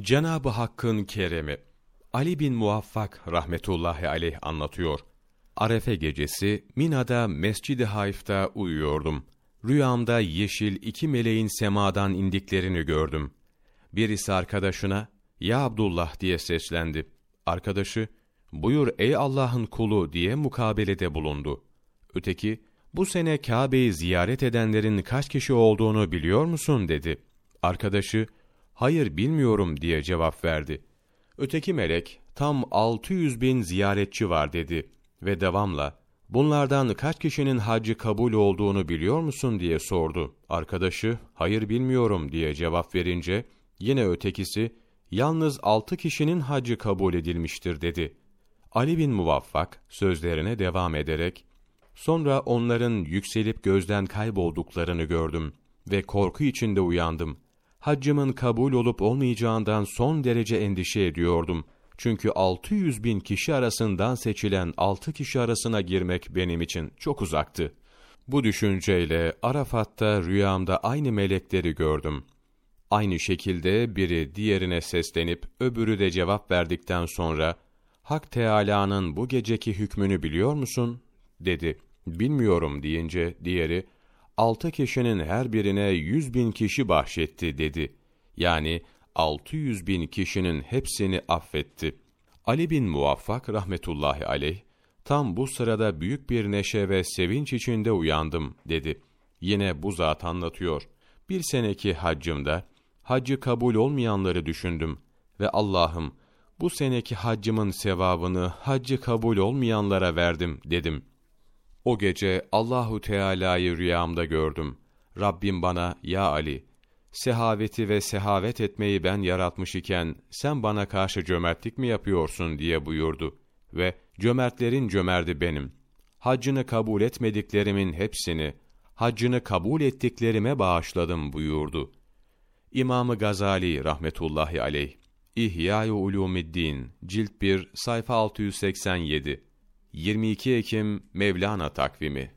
Cenab-ı Hakk'ın keremi Ali bin Muvaffak rahmetullahi aleyh anlatıyor. Arefe gecesi Mina'da Mescid-i Hayf'ta uyuyordum. Rüyamda yeşil iki meleğin semadan indiklerini gördüm. Birisi arkadaşına, ''Ya Abdullah'' diye seslendi. Arkadaşı, ''Buyur ey Allah'ın kulu'' diye mukabelede bulundu. Öteki, ''Bu sene Kabe'yi ziyaret edenlerin kaç kişi olduğunu biliyor musun?'' dedi. Arkadaşı, ''Hayır bilmiyorum'' diye cevap verdi. Öteki melek, ''Tam 600 bin ziyaretçi var'' dedi ve devamla, ''Bunlardan kaç kişinin hacı kabul olduğunu biliyor musun?'' diye sordu. Arkadaşı, ''Hayır bilmiyorum'' diye cevap verince, yine ötekisi, ''Yalnız altı kişinin hacı kabul edilmiştir'' dedi. Ali bin Muvaffak, sözlerine devam ederek, Sonra onların yükselip gözden kaybolduklarını gördüm ve korku içinde uyandım. Haccımın kabul olup olmayacağından son derece endişe ediyordum. Çünkü 600 bin kişi arasından seçilen 6 kişi arasına girmek benim için çok uzaktı. Bu düşünceyle Arafat'ta rüyamda aynı melekleri gördüm. Aynı şekilde biri diğerine seslenip öbürü de cevap verdikten sonra Hak Teâlâ'nın bu geceki hükmünü biliyor musun? dedi. Bilmiyorum deyince diğeri, altı kişinin her birine yüz bin kişi bahşetti dedi. Yani altı yüz bin kişinin hepsini affetti. Ali bin Muvaffak rahmetullahi aleyh, tam bu sırada büyük bir neşe ve sevinç içinde uyandım dedi. Yine bu zat anlatıyor. Bir seneki haccımda, haccı kabul olmayanları düşündüm ve Allah'ım, bu seneki haccımın sevabını haccı kabul olmayanlara verdim dedim.'' O gece Allahu Teala'yı rüyamda gördüm. Rabbim bana ya Ali sehaveti ve sehavet etmeyi ben yaratmış iken sen bana karşı cömertlik mi yapıyorsun diye buyurdu ve cömertlerin cömerdi benim. Haccını kabul etmediklerimin hepsini haccını kabul ettiklerime bağışladım buyurdu. İmamı Gazali rahmetullahi aleyh İhya-i Ulumiddin cilt 1 sayfa 687 22 Ekim Mevlana takvimi